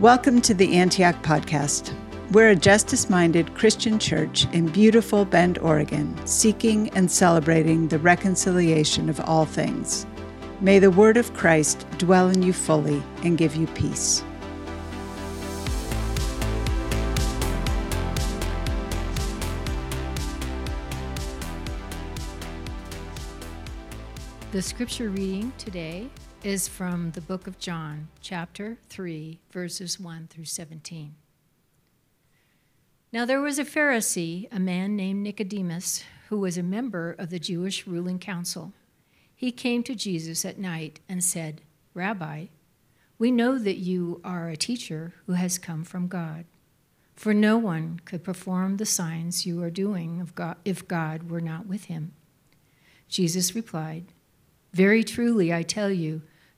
Welcome to the Antioch Podcast. We're a justice minded Christian church in beautiful Bend, Oregon, seeking and celebrating the reconciliation of all things. May the word of Christ dwell in you fully and give you peace. The scripture reading today is from the book of John, chapter 3, verses 1 through 17. Now there was a Pharisee, a man named Nicodemus, who was a member of the Jewish ruling council. He came to Jesus at night and said, Rabbi, we know that you are a teacher who has come from God. For no one could perform the signs you are doing if God were not with him. Jesus replied, Very truly, I tell you,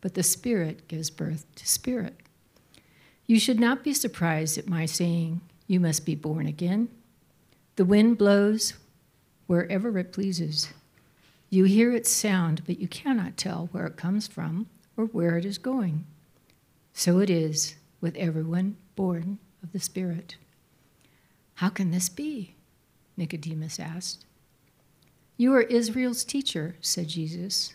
but the Spirit gives birth to spirit. You should not be surprised at my saying, You must be born again. The wind blows wherever it pleases. You hear its sound, but you cannot tell where it comes from or where it is going. So it is with everyone born of the Spirit. How can this be? Nicodemus asked. You are Israel's teacher, said Jesus.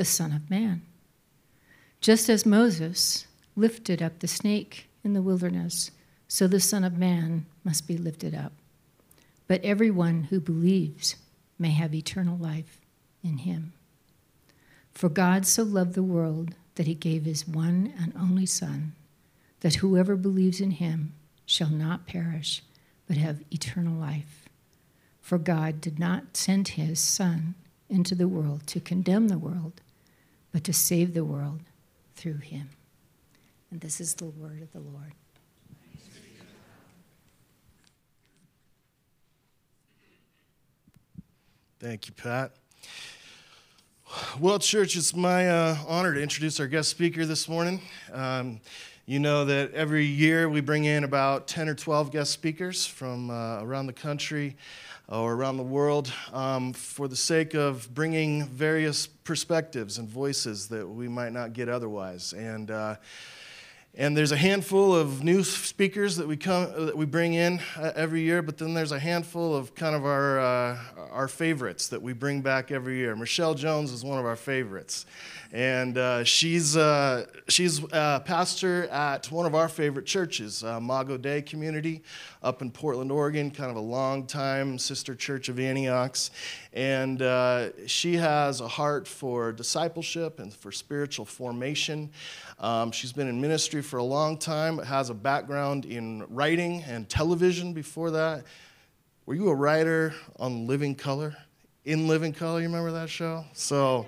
the Son of Man. Just as Moses lifted up the snake in the wilderness, so the Son of Man must be lifted up. But everyone who believes may have eternal life in him. For God so loved the world that he gave his one and only Son, that whoever believes in him shall not perish, but have eternal life. For God did not send his Son into the world to condemn the world but to save the world through him. And this is the word of the Lord. Thank you, Pat. Well, church, it's my uh, honor to introduce our guest speaker this morning. Um, you know that every year we bring in about 10 or 12 guest speakers from uh, around the country or around the world um, for the sake of bringing various perspectives and voices that we might not get otherwise. And uh, and there's a handful of new speakers that we come that we bring in uh, every year, but then there's a handful of kind of our uh, our favorites that we bring back every year. Michelle Jones is one of our favorites, and uh, she's uh, she's a pastor at one of our favorite churches, uh, Imago Dei Community, up in Portland, Oregon. Kind of a long time sister church of Antioch's, and uh, she has a heart for discipleship and for spiritual formation. Um, she's been in ministry for a long time, has a background in writing and television before that. Were you a writer on Living Color? In Living Color, you remember that show? So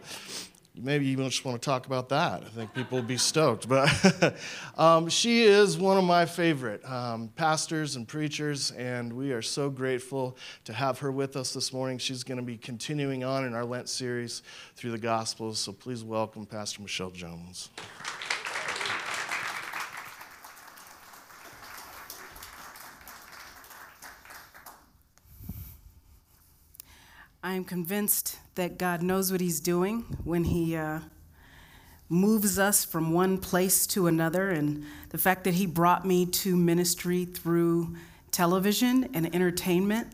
maybe you just want to talk about that. I think people will be stoked. But um, she is one of my favorite um, pastors and preachers, and we are so grateful to have her with us this morning. She's going to be continuing on in our Lent series through the Gospels. So please welcome Pastor Michelle Jones. I am convinced that God knows what He's doing when He uh, moves us from one place to another. And the fact that He brought me to ministry through television and entertainment.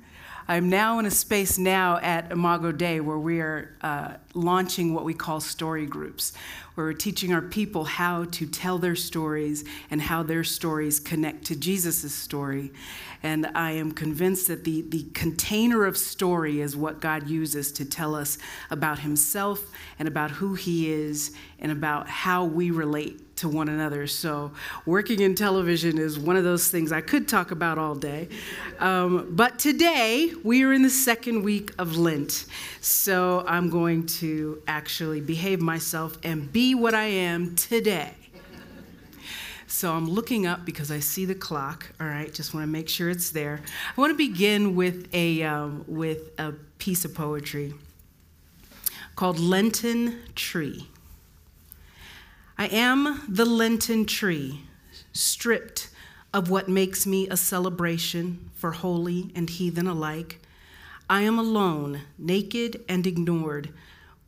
I'm now in a space now at Imago Dei where we are uh, launching what we call story groups, where we're teaching our people how to tell their stories and how their stories connect to Jesus' story. And I am convinced that the, the container of story is what God uses to tell us about Himself and about who He is and about how we relate to one another. So, working in television is one of those things I could talk about all day. Um, but today, we are in the second week of Lent. So, I'm going to actually behave myself and be what I am today. So I'm looking up because I see the clock. All right, just want to make sure it's there. I want to begin with a um, with a piece of poetry called Lenten Tree. I am the Lenten tree, stripped of what makes me a celebration for holy and heathen alike. I am alone, naked and ignored,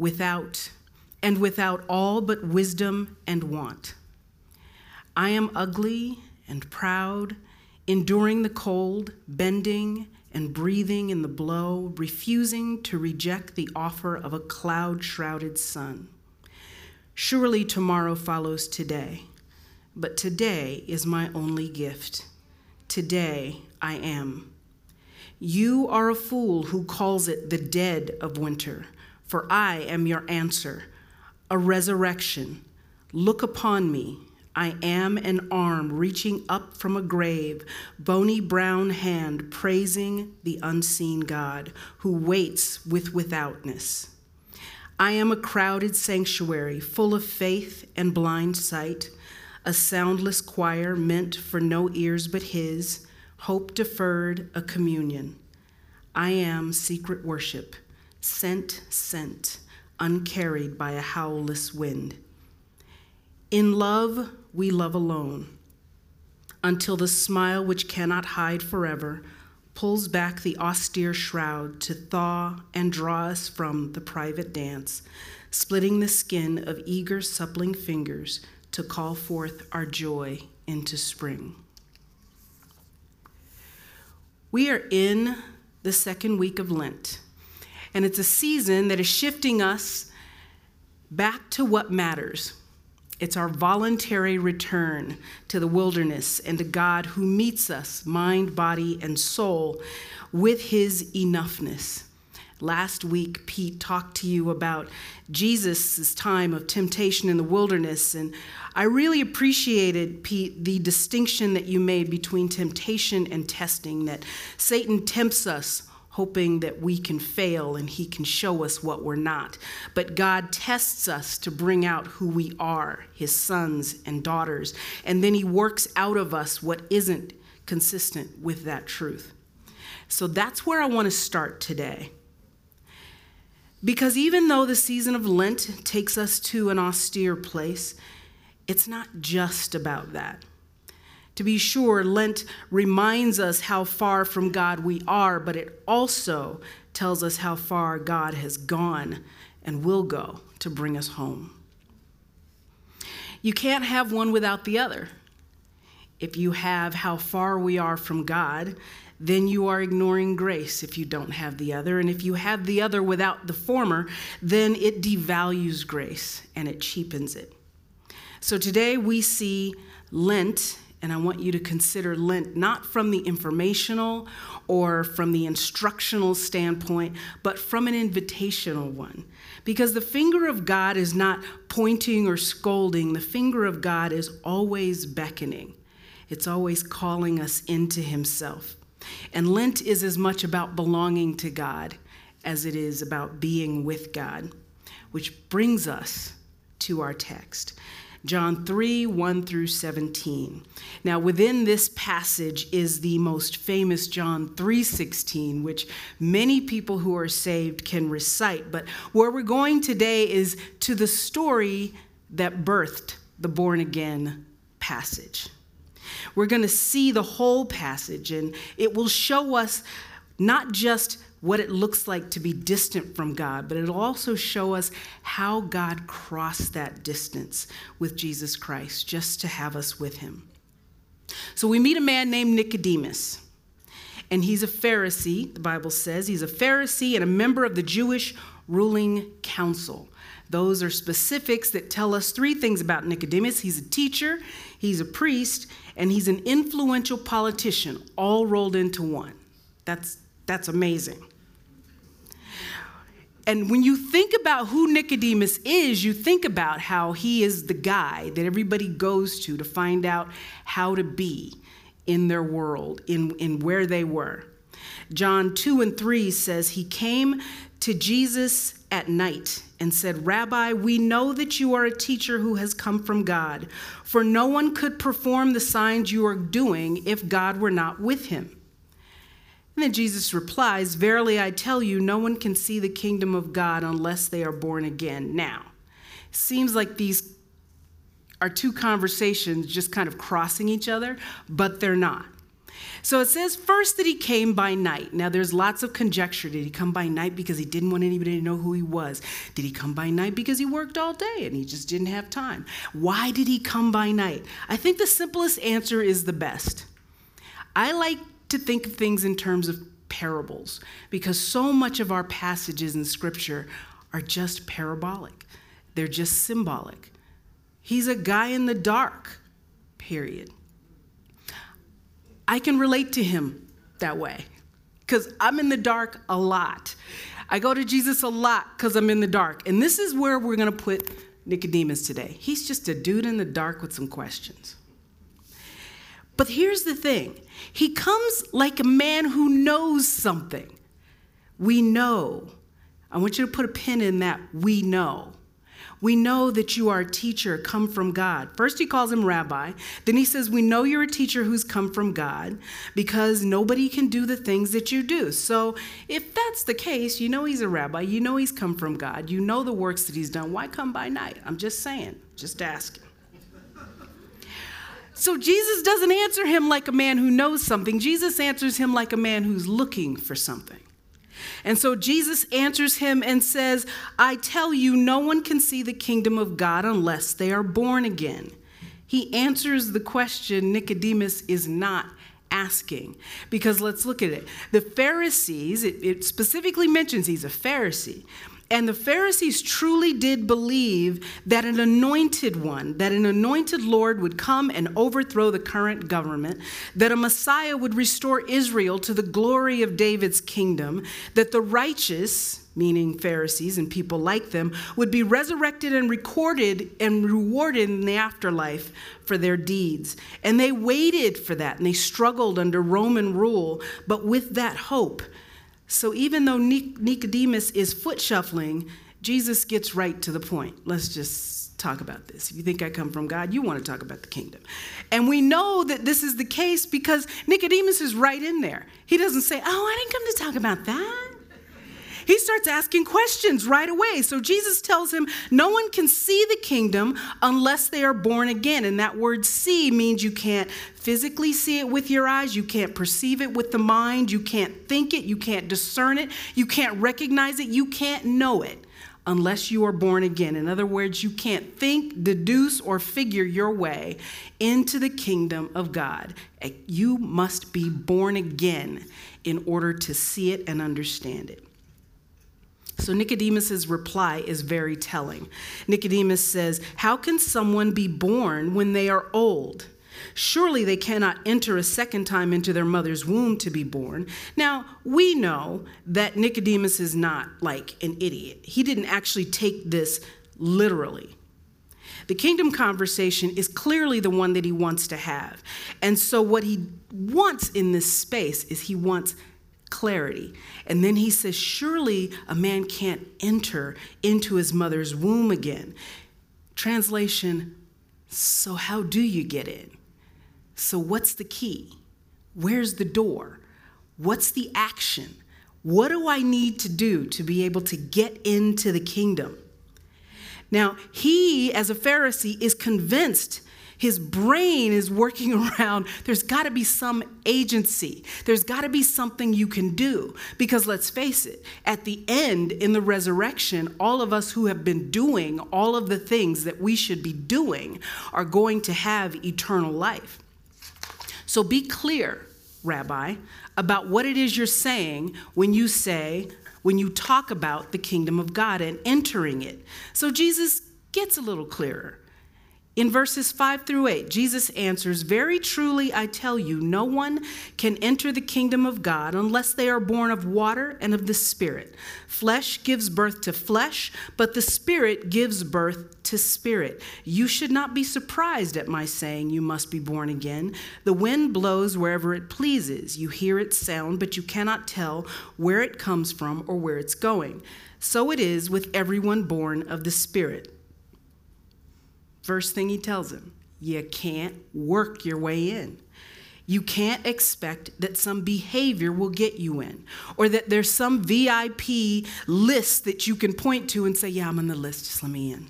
without and without all but wisdom and want. I am ugly and proud, enduring the cold, bending and breathing in the blow, refusing to reject the offer of a cloud shrouded sun. Surely tomorrow follows today, but today is my only gift. Today I am. You are a fool who calls it the dead of winter, for I am your answer, a resurrection. Look upon me. I am an arm reaching up from a grave, bony brown hand praising the unseen God who waits with withoutness. I am a crowded sanctuary full of faith and blind sight, a soundless choir meant for no ears but His, hope deferred, a communion. I am secret worship, sent, sent, uncarried by a howlless wind. In love, we love alone, until the smile which cannot hide forever pulls back the austere shroud to thaw and draw us from the private dance, splitting the skin of eager, suppling fingers to call forth our joy into spring. We are in the second week of Lent, and it's a season that is shifting us back to what matters it's our voluntary return to the wilderness and to God who meets us, mind, body, and soul, with his enoughness. Last week, Pete talked to you about Jesus' time of temptation in the wilderness, and I really appreciated, Pete, the distinction that you made between temptation and testing, that Satan tempts us hoping that we can fail and He can show us what we're not. But God tests us to bring out who we are, His sons and daughters, and then He works out of us what isn't consistent with that truth. So that's where I want to start today. Because even though the season of Lent takes us to an austere place, it's not just about that. To be sure, Lent reminds us how far from God we are, but it also tells us how far God has gone and will go to bring us home. You can't have one without the other. If you have how far we are from God, then you are ignoring grace if you don't have the other. And if you have the other without the former, then it devalues grace and it cheapens it. So today we see Lent and I want you to consider Lent not from the informational or from the instructional standpoint, but from an invitational one. Because the finger of God is not pointing or scolding, the finger of God is always beckoning, it's always calling us into Himself. And Lent is as much about belonging to God as it is about being with God, which brings us to our text. John 3 1 through 17. Now, within this passage is the most famous John 3 16, which many people who are saved can recite. But where we're going today is to the story that birthed the born again passage. We're going to see the whole passage, and it will show us not just what it looks like to be distant from God, but it'll also show us how God crossed that distance with Jesus Christ just to have us with him. So we meet a man named Nicodemus, and he's a Pharisee, the Bible says. He's a Pharisee and a member of the Jewish ruling council. Those are specifics that tell us three things about Nicodemus he's a teacher, he's a priest, and he's an influential politician, all rolled into one. That's, that's amazing. And when you think about who Nicodemus is, you think about how he is the guy that everybody goes to to find out how to be in their world, in, in where they were. John 2 and 3 says, He came to Jesus at night and said, Rabbi, we know that you are a teacher who has come from God, for no one could perform the signs you are doing if God were not with him. And then Jesus replies, Verily I tell you, no one can see the kingdom of God unless they are born again. Now, seems like these are two conversations just kind of crossing each other, but they're not. So it says first that he came by night. Now there's lots of conjecture. Did he come by night because he didn't want anybody to know who he was? Did he come by night because he worked all day and he just didn't have time? Why did he come by night? I think the simplest answer is the best. I like to think of things in terms of parables because so much of our passages in scripture are just parabolic. They're just symbolic. He's a guy in the dark, period. I can relate to him that way because I'm in the dark a lot. I go to Jesus a lot because I'm in the dark. And this is where we're going to put Nicodemus today. He's just a dude in the dark with some questions. But here's the thing he comes like a man who knows something. We know. I want you to put a pin in that. We know. We know that you are a teacher come from God. First, he calls him rabbi. Then he says, We know you're a teacher who's come from God because nobody can do the things that you do. So, if that's the case, you know he's a rabbi, you know he's come from God, you know the works that he's done. Why come by night? I'm just saying, just asking. So Jesus doesn't answer him like a man who knows something. Jesus answers him like a man who's looking for something. And so Jesus answers him and says, I tell you, no one can see the kingdom of God unless they are born again. He answers the question Nicodemus is not asking. Because let's look at it. The Pharisees, it, it, specifically mentions he's a Pharisee. And the Pharisees truly did believe that an anointed one, that an anointed Lord would come and overthrow the current government, that a Messiah would restore Israel to the glory of David's kingdom, that the righteous, meaning Pharisees and people like them, would be resurrected and recorded and rewarded in the afterlife for their deeds. And they waited for that and they struggled under Roman rule, but with that hope so even though Nicodemus is foot shuffling, Jesus gets right to the point. Let's just talk about this. If you think I come from God, you want to talk about the kingdom. And we know that this is the case because Nicodemus is right in there. He doesn't say, Oh, I didn't come to talk about that. He starts asking questions right away. So Jesus tells him, No one can see the kingdom unless they are born again. And that word see means you can't physically see it with your eyes, you can't perceive it with the mind, you can't think it, you can't discern it, you can't recognize it, you can't know it unless you are born again. In other words, you can't think, deduce, or figure your way into the kingdom of God. You must be born again in order to see it and understand it. So Nicodemus's reply is very telling. Nicodemus says, "How can someone be born when they are old?" Surely they cannot enter a second time into their mother's womb to be born. Now, we know that Nicodemus is not like an idiot. He didn't actually take this literally. The kingdom conversation is clearly the one that he wants to have. And so, what he wants in this space is he wants clarity. And then he says, Surely a man can't enter into his mother's womb again. Translation, so how do you get in? So, what's the key? Where's the door? What's the action? What do I need to do to be able to get into the kingdom? Now, he, as a Pharisee, is convinced his brain is working around there's got to be some agency. There's got to be something you can do. Because let's face it, at the end, in the resurrection, all of us who have been doing all of the things that we should be doing are going to have eternal life. So be clear, Rabbi, about what it is you're saying when you say, when you talk about the kingdom of God and entering it. So Jesus gets a little clearer. In verses 5 through 8, Jesus answers, Very truly I tell you, no one can enter the kingdom of God unless they are born of water and of the Spirit. Flesh gives birth to flesh, but the Spirit gives birth to spirit. You should not be surprised at my saying, You must be born again. The wind blows wherever it pleases. You hear its sound, but you cannot tell where it comes from or where it's going. So it is with everyone born of the Spirit. First thing he tells him, you can't work your way in. You can't expect that some behavior will get you in, or that there's some VIP list that you can point to and say, Yeah, I'm on the list, just let me in.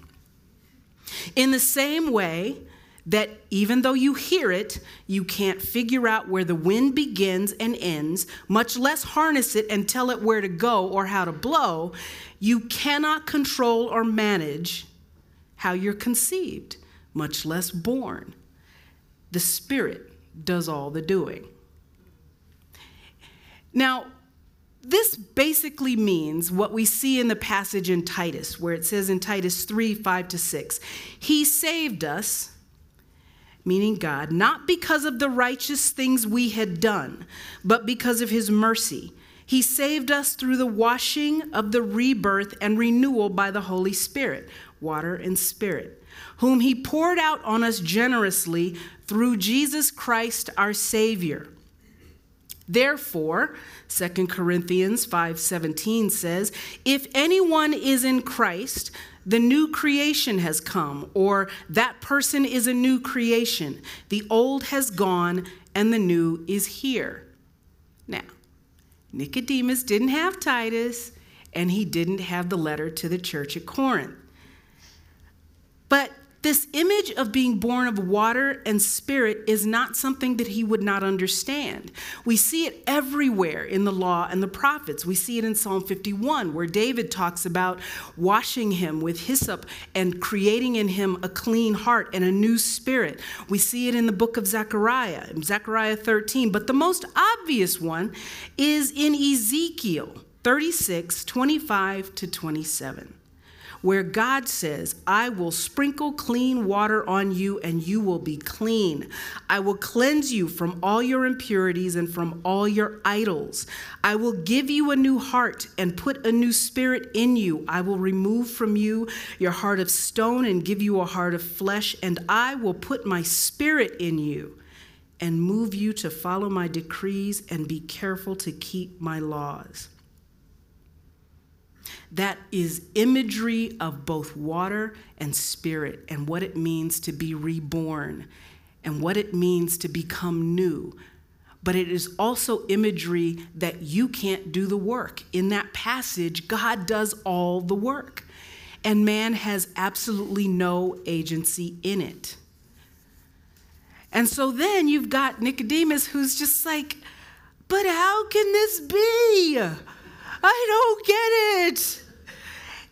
In the same way that even though you hear it, you can't figure out where the wind begins and ends, much less harness it and tell it where to go or how to blow, you cannot control or manage how you're conceived, much less born. The Spirit does all the doing. Now, this basically means what we see in the passage in Titus, where it says in Titus 3 5 to 6, He saved us, meaning God, not because of the righteous things we had done, but because of His mercy. He saved us through the washing of the rebirth and renewal by the Holy Spirit water, and spirit, whom he poured out on us generously through Jesus Christ our Savior. Therefore, 2 Corinthians 5:17 says, "If anyone is in Christ, the new creation has come, or that person is a new creation. The old has gone and the new is here." Nicodemus didn't have Titus, and he didn't have the letter to the church at Corinth. But this image of being born of water and spirit is not something that he would not understand. We see it everywhere in the law and the prophets. We see it in Psalm 51, where David talks about washing him with hyssop and creating in him a clean heart and a new spirit. We see it in the book of Zechariah, in Zechariah 13. But the most obvious one is in Ezekiel 36, 25 to 27 where God says, I will sprinkle clean water on you and you will be clean. I will cleanse you from all your impurities and from all your idols. I will give you a new heart and put a new spirit in you. I will remove from you your heart of stone and give you a heart of flesh, and I will put my spirit in you and move you to follow my decrees and be careful to keep my laws. That is imagery of both water and spirit and what it means to be reborn and what it means to become new. But it is also imagery that you can't do the work. In that passage, God does all the work, and man has absolutely no agency in it. And so then you've got Nicodemus who's just like, but how can this be? I don't get it.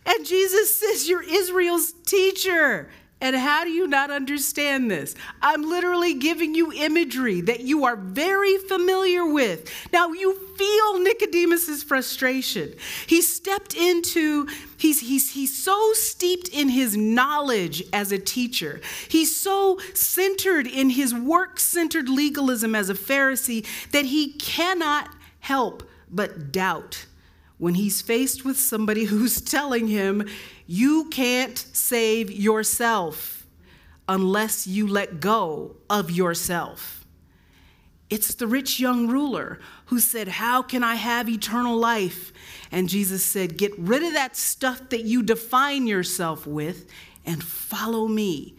And Jesus says, You're Israel's teacher. And how do you not understand this? I'm literally giving you imagery that you are very familiar with. Now you feel Nicodemus's frustration. He stepped into, he's, he's, he's so steeped in his knowledge as a teacher. He's so centered in his work centered legalism as a Pharisee that he cannot help but doubt when he's faced with somebody who's telling him, You can't save yourself unless you let go of yourself. It's the rich young ruler who said, How can I have eternal life? And Jesus said, Get rid of that stuff that you define yourself with and follow me.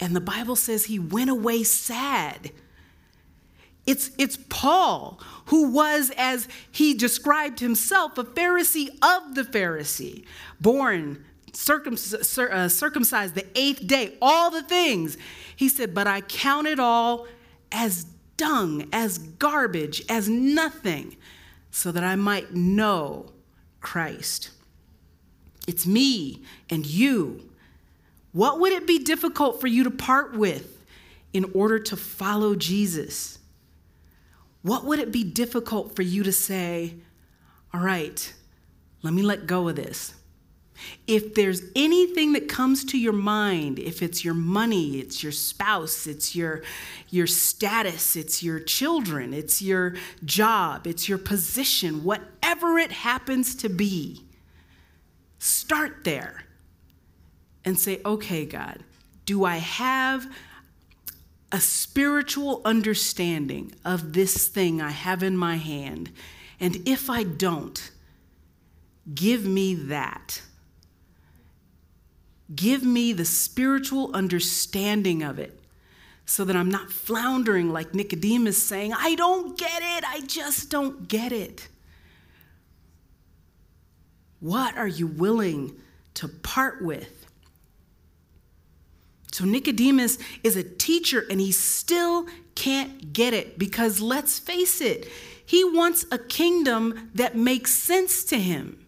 And the Bible says he went away sad it's, it's Paul, who was, as he described himself, a Pharisee of the Pharisee, born, uh, circumcised the eighth day, all the things. He said, But I count it all as dung, as garbage, as nothing, so that I might know Christ. It's me and you. What would it be difficult for you to part with in order to follow Jesus? What would it be difficult for you to say, all right, let me let go of this. If there's anything that comes to your mind, if it's your money, it's your spouse, it's your, your status, it's your children, it's your job, it's your position, whatever it happens to be, start there and say, okay, God, do I have a spiritual understanding of this thing I have in my hand? And if I don't, give me that. Give me the spiritual understanding of it so that I'm not floundering like Nicodemus saying, I don't get it, I just don't get it. What are you willing to part with? So Nicodemus is a teacher and he still can't get it because let's face it, he wants a kingdom that makes sense to him.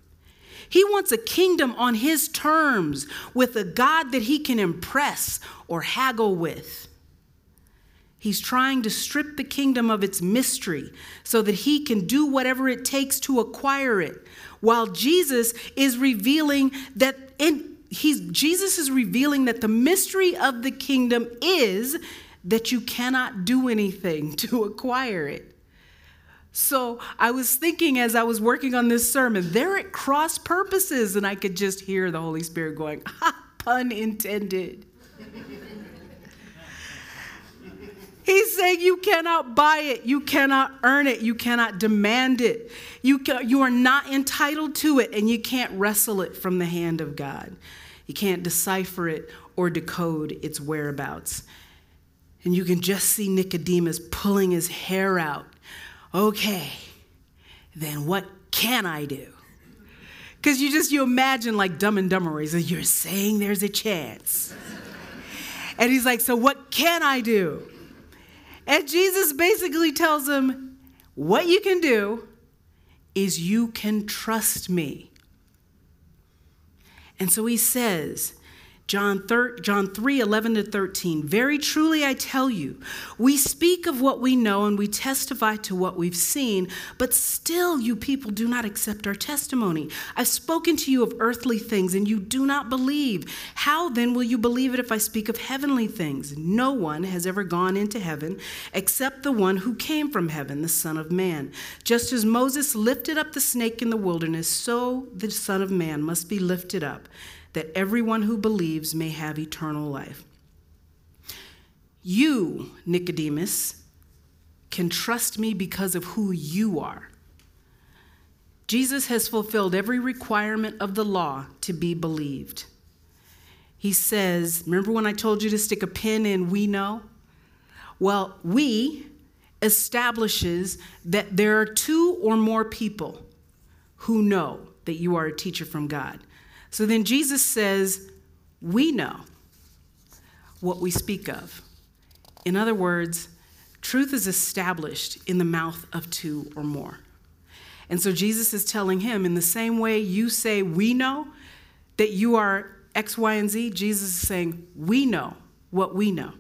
He wants a kingdom on his terms with a God that he can impress or haggle with. He's trying to strip the kingdom of its mystery so that he can do whatever it takes to acquire it. While Jesus is revealing that in he's Jesus is revealing that the mystery of the kingdom is that you cannot do anything to acquire it. So I was thinking as I was working on this sermon, they're at cross purposes, and I could just hear the Holy Spirit going, ha, pun intended. He's saying you cannot buy it, you cannot earn it, you cannot demand it. You, can, you are not entitled to it, and you can't wrestle it from the hand of God. You can't decipher it or decode its whereabouts. And you can just see Nicodemus pulling his hair out okay, then what can I do? Because you just, you imagine like Dumb and Dumber, where he's you're saying there's a chance. and he's like, so what can I do? And Jesus basically tells him, what you can do is you can trust me. And so he says, John, 3, John 3 11 to 13. Very truly I tell you, we speak of what we know and we testify to what we've seen, but still you people do not accept our testimony. I've spoken to you of earthly things and you do not believe. How then will you believe it if I speak of heavenly things? No one has ever gone into heaven except the one who came from heaven, the Son of Man. Just as Moses lifted up the snake in the wilderness, so the Son of Man must be lifted up that everyone who believes may have eternal life. You, Nicodemus, can trust me because of who you are. Jesus has fulfilled every requirement of the law to be believed. He says, Remember when I told you to stick a pin in we know? Well, we establishes that there are two or more people who know that you are a teacher from God. So then Jesus says, We know what we speak of. In other words, truth is established in the mouth of two or more. And so Jesus is telling him, in the same way you say, We know that you are X, Y, and Z, Jesus is saying, We know what we know.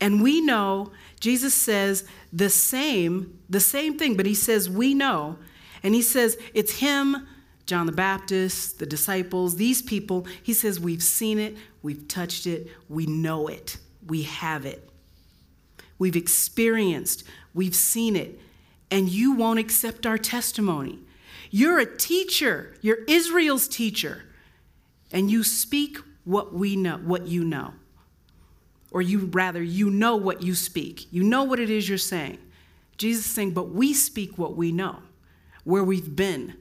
And we know, Jesus says the same, the same thing, but he says, We know. And he says, It's him John the Baptist, the disciples, these people, he says, We've seen it, we've touched it, we know it, we have it. We've experienced, we've seen it, and you won't accept our testimony. You're a teacher, you're Israel's teacher, and you speak what we know, what you know. Or you rather, you know what you speak. You know what it is you're saying. Jesus is saying, but we speak what we know, where we've been,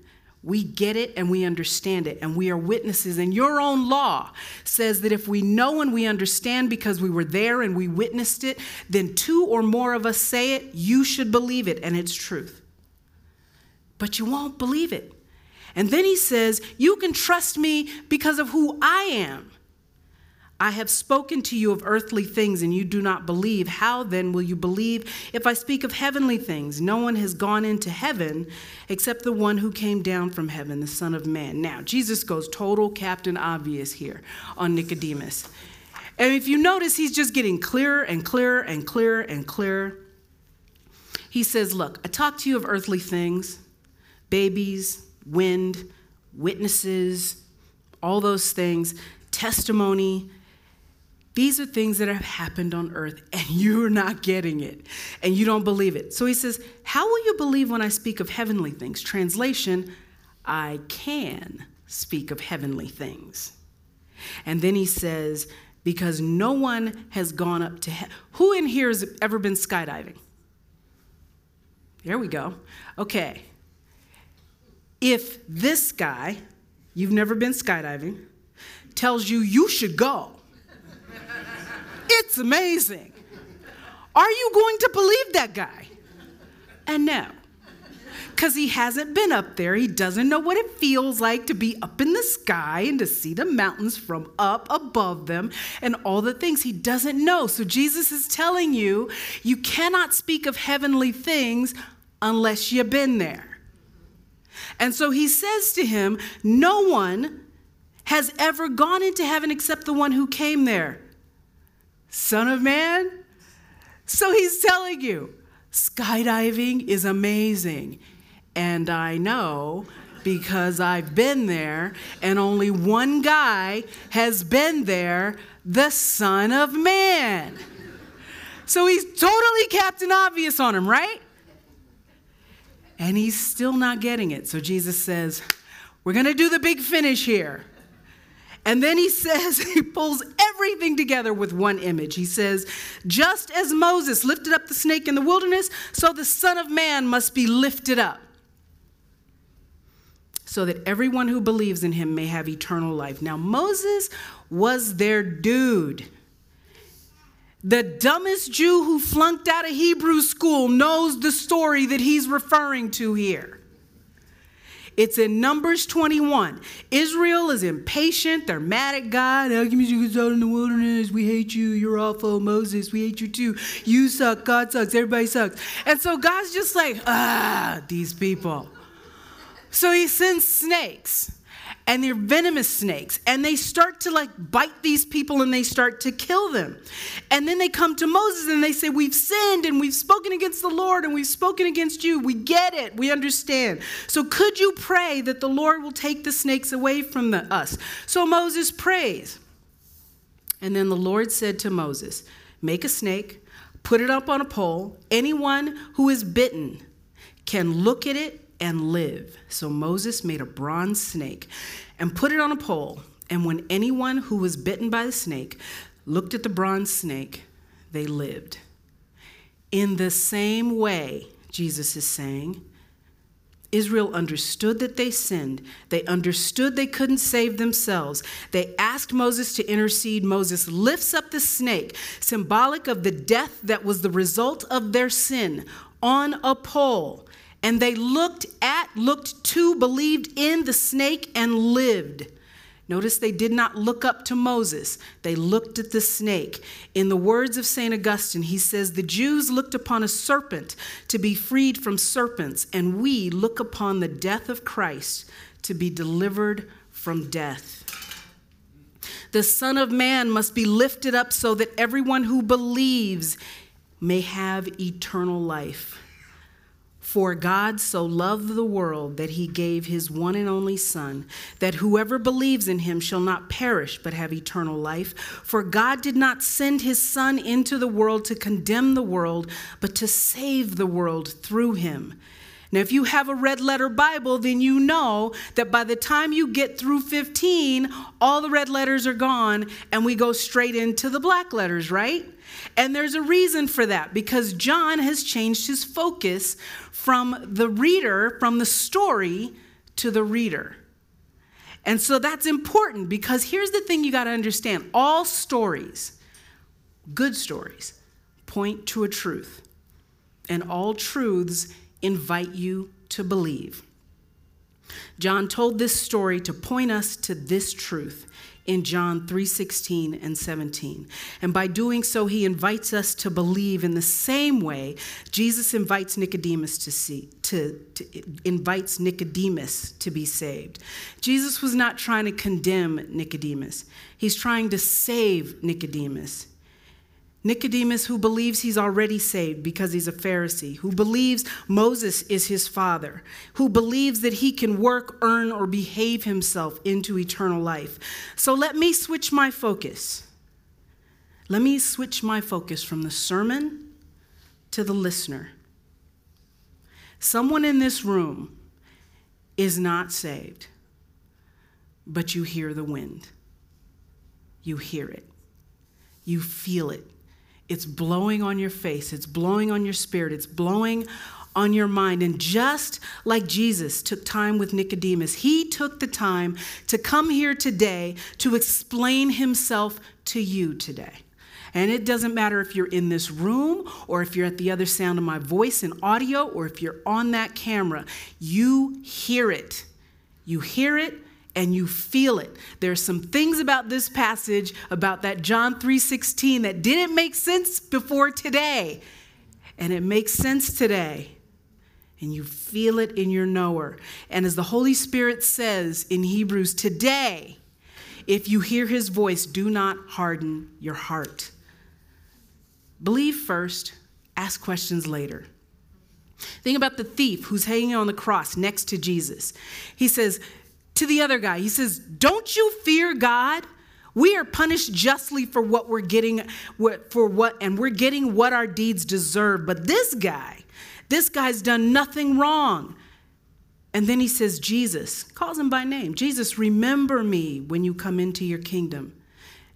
we get it and we understand it, and we are witnesses. And your own law says that if we know and we understand because we were there and we witnessed it, then two or more of us say it, you should believe it, and it's truth. But you won't believe it. And then he says, You can trust me because of who I am. I have spoken to you of earthly things and you do not believe. How then will you believe if I speak of heavenly things? No one has gone into heaven except the one who came down from heaven, the Son of Man. Now, Jesus goes total Captain Obvious here on Nicodemus. And if you notice, he's just getting clearer and clearer and clearer and clearer. He says, Look, I talk to you of earthly things, babies, wind, witnesses, all those things, testimony. These are things that have happened on earth, and you're not getting it, and you don't believe it. So he says, How will you believe when I speak of heavenly things? Translation, I can speak of heavenly things. And then he says, Because no one has gone up to heaven. Who in here has ever been skydiving? There we go. Okay. If this guy, you've never been skydiving, tells you you should go, it's amazing. Are you going to believe that guy? And no because he hasn't been up there. He doesn't know what it feels like to be up in the sky and to see the mountains from up above them and all the things. He doesn't know. So Jesus is telling you, you cannot speak of heavenly things unless you've been there. And so he says to him, No one has ever gone into heaven except the one who came there. Son of man? So he's telling you, skydiving is amazing. And I know because I've been there, and only one guy has been there the Son of Man. So he's totally Captain Obvious on him, right? And he's still not getting it. So Jesus says, We're going to do the big finish here. And then he says, he pulls everything together with one image. He says, Just as Moses lifted up the snake in the wilderness, so the Son of Man must be lifted up so that everyone who believes in him may have eternal life. Now, Moses was their dude. The dumbest Jew who flunked out of Hebrew school knows the story that he's referring to here. It's in Numbers 21. Israel is impatient. They're mad at God. How come you out in the wilderness? We hate you. You're awful. Moses, we hate you too. You suck. God sucks. Everybody sucks. And so God's just like, ah, these people. So he sends snakes and they're venomous snakes and they start to like bite these people and they start to kill them. And then they come to moses and they say we've sinned and we've spoken against the lord and we've spoken against you. We get it. We understand. So could you pray that the lord will take the snakes away from the, us? So moses prays. And then the lord said to moses make a snake put it up on a pole. Anyone who is bitten can look at it and live. So Moses made a bronze snake and put it on a pole. And when anyone who was bitten by the snake looked at the bronze snake, they lived. In the same way, Jesus is saying, Israel understood that they sinned. They understood they couldn't save themselves. They asked Moses to intercede. Moses lifts up the snake, symbolic of the death that was the result of their sin, on a pole. And they looked at, looked to, believed in the snake, and lived. Notice they did not look up to Moses, they looked at the snake. In the words of St. Augustine, he says, The Jews looked upon a serpent to be freed from serpents, and we look upon the death of Christ to be delivered from death. The Son of Man must be lifted up so that everyone who believes may have eternal life. For God so loved the world that he gave his one and only Son, that whoever believes in him shall not perish but have eternal life. For God did not send his Son into the world to condemn the world, but to save the world through him. Now, if you have a red letter Bible, then you know that by the time you get through 15, all the red letters are gone and we go straight into the black letters, right? And there's a reason for that because John has changed his focus from the reader, from the story, to the reader. And so that's important because here's the thing you got to understand all stories, good stories, point to a truth. And all truths invite you to believe. John told this story to point us to this truth in John 3:16 and 17. And by doing so he invites us to believe in the same way Jesus invites Nicodemus to see to, to invites Nicodemus to be saved. Jesus was not trying to condemn Nicodemus. He's trying to save Nicodemus. Nicodemus, who believes he's already saved because he's a Pharisee, who believes Moses is his father, who believes that he can work, earn, or behave himself into eternal life. So let me switch my focus. Let me switch my focus from the sermon to the listener. Someone in this room is not saved, but you hear the wind. You hear it. You feel it it's blowing on your face, it's blowing on your spirit, it's blowing on your mind. And just like Jesus took time with Nicodemus, he took the time to come here today to explain himself to you today. And it doesn't matter if you're in this room or if you're at the other sound of my voice in audio or if you're on that camera, you hear it. You hear it and you feel it. There's some things about this passage about that John 3:16 that didn't make sense before today. And it makes sense today. And you feel it in your knower. And as the Holy Spirit says in Hebrews today, if you hear his voice, do not harden your heart. Believe first, ask questions later. Think about the thief who's hanging on the cross next to Jesus. He says, to the other guy. He says, Don't you fear God? We are punished justly for what we're getting, for what, and we're getting what our deeds deserve. But this guy, this guy's done nothing wrong. And then he says, Jesus, calls him by name. Jesus, remember me when you come into your kingdom.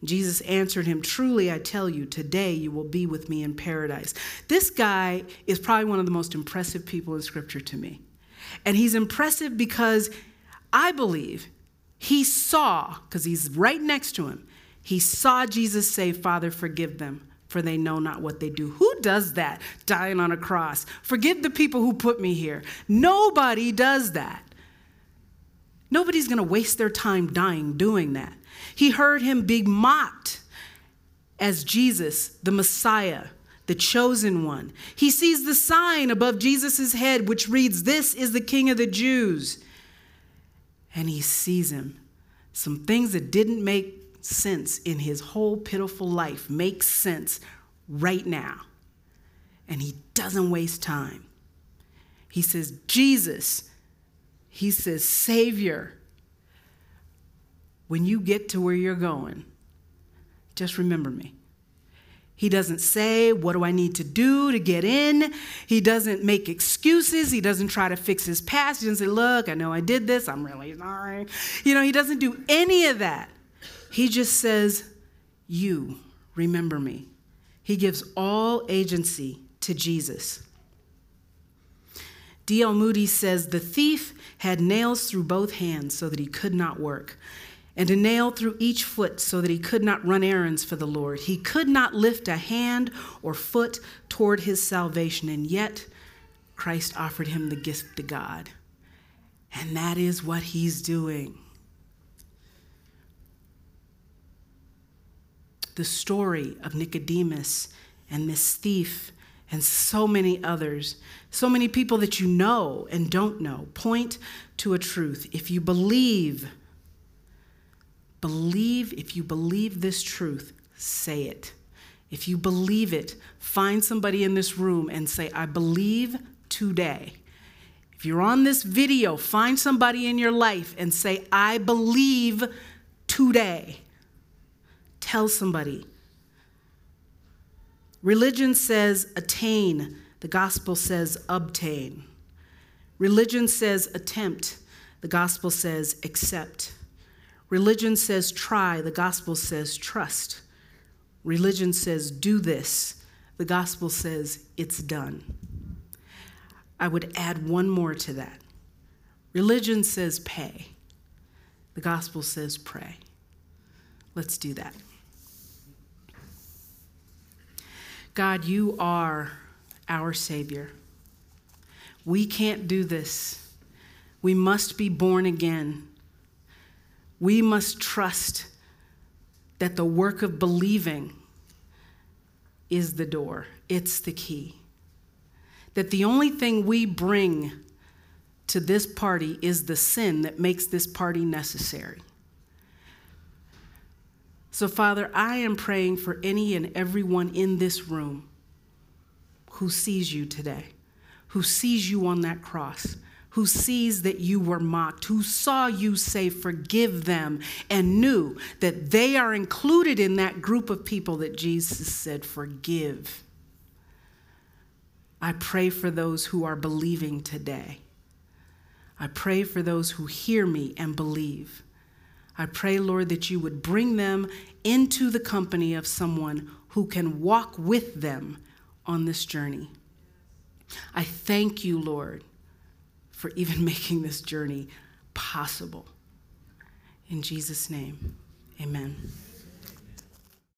Jesus answered him, Truly, I tell you, today you will be with me in paradise. This guy is probably one of the most impressive people in Scripture to me. And he's impressive because I believe he saw, because he's right next to him, he saw Jesus say, Father, forgive them, for they know not what they do. Who does that dying on a cross? Forgive the people who put me here. Nobody does that. Nobody's going to waste their time dying doing that. He heard him be mocked as Jesus, the Messiah, the chosen one. He sees the sign above Jesus' head, which reads, This is the King of the Jews and he sees him. Some things that didn't make sense in his whole pitiful life make sense right now. And he doesn't waste time. He says, Jesus. He says, Savior. When you get to where you're going, just remember me. He doesn't say, What do I need to do to get in? He doesn't make excuses. He doesn't try to fix his past. He doesn't say, Look, I know I did this. I'm really sorry. You know, he doesn't do any of that. He just says, You remember me. He gives all agency to Jesus. D.L. Moody says, The thief had nails through both hands so that he could not work and a nail through each foot so that he could not run errands for the Lord. He could not lift a hand or foot toward his salvation, and yet Christ offered him the gift to God. And that is what he's doing. The story of Nicodemus and this thief and so many others, so many people that you know and don't know, point to a truth. If you believe, Believe, if you believe this truth, say it. If you believe it, find somebody in this room and say, I believe today. If you're on this video, find somebody in your life and say, I believe today. Tell somebody. Religion says attain, the gospel says obtain. Religion says attempt, the gospel says accept. Religion says try, the gospel says trust. Religion says do this, the gospel says it's done. I would add one more to that. Religion says pay, the gospel says pray. Let's do that. God, you are our Savior. We can't do this. We must be born again we must trust that the work of believing is the door, it's the key. That the only thing we bring to this party is the sin that makes this party necessary. So, Father, I am praying for any and everyone in this room who sees you today, who sees you on that cross, who sees that you were mocked, who saw you say, Forgive them, and knew that they are included in that group of people that Jesus said, Forgive. I pray for those who are believing today. I pray for those who hear me and believe. I pray, Lord, that you would bring them into the company of someone who can walk with them on this journey. I thank you, Lord, for even making this journey possible. In Jesus' name, amen.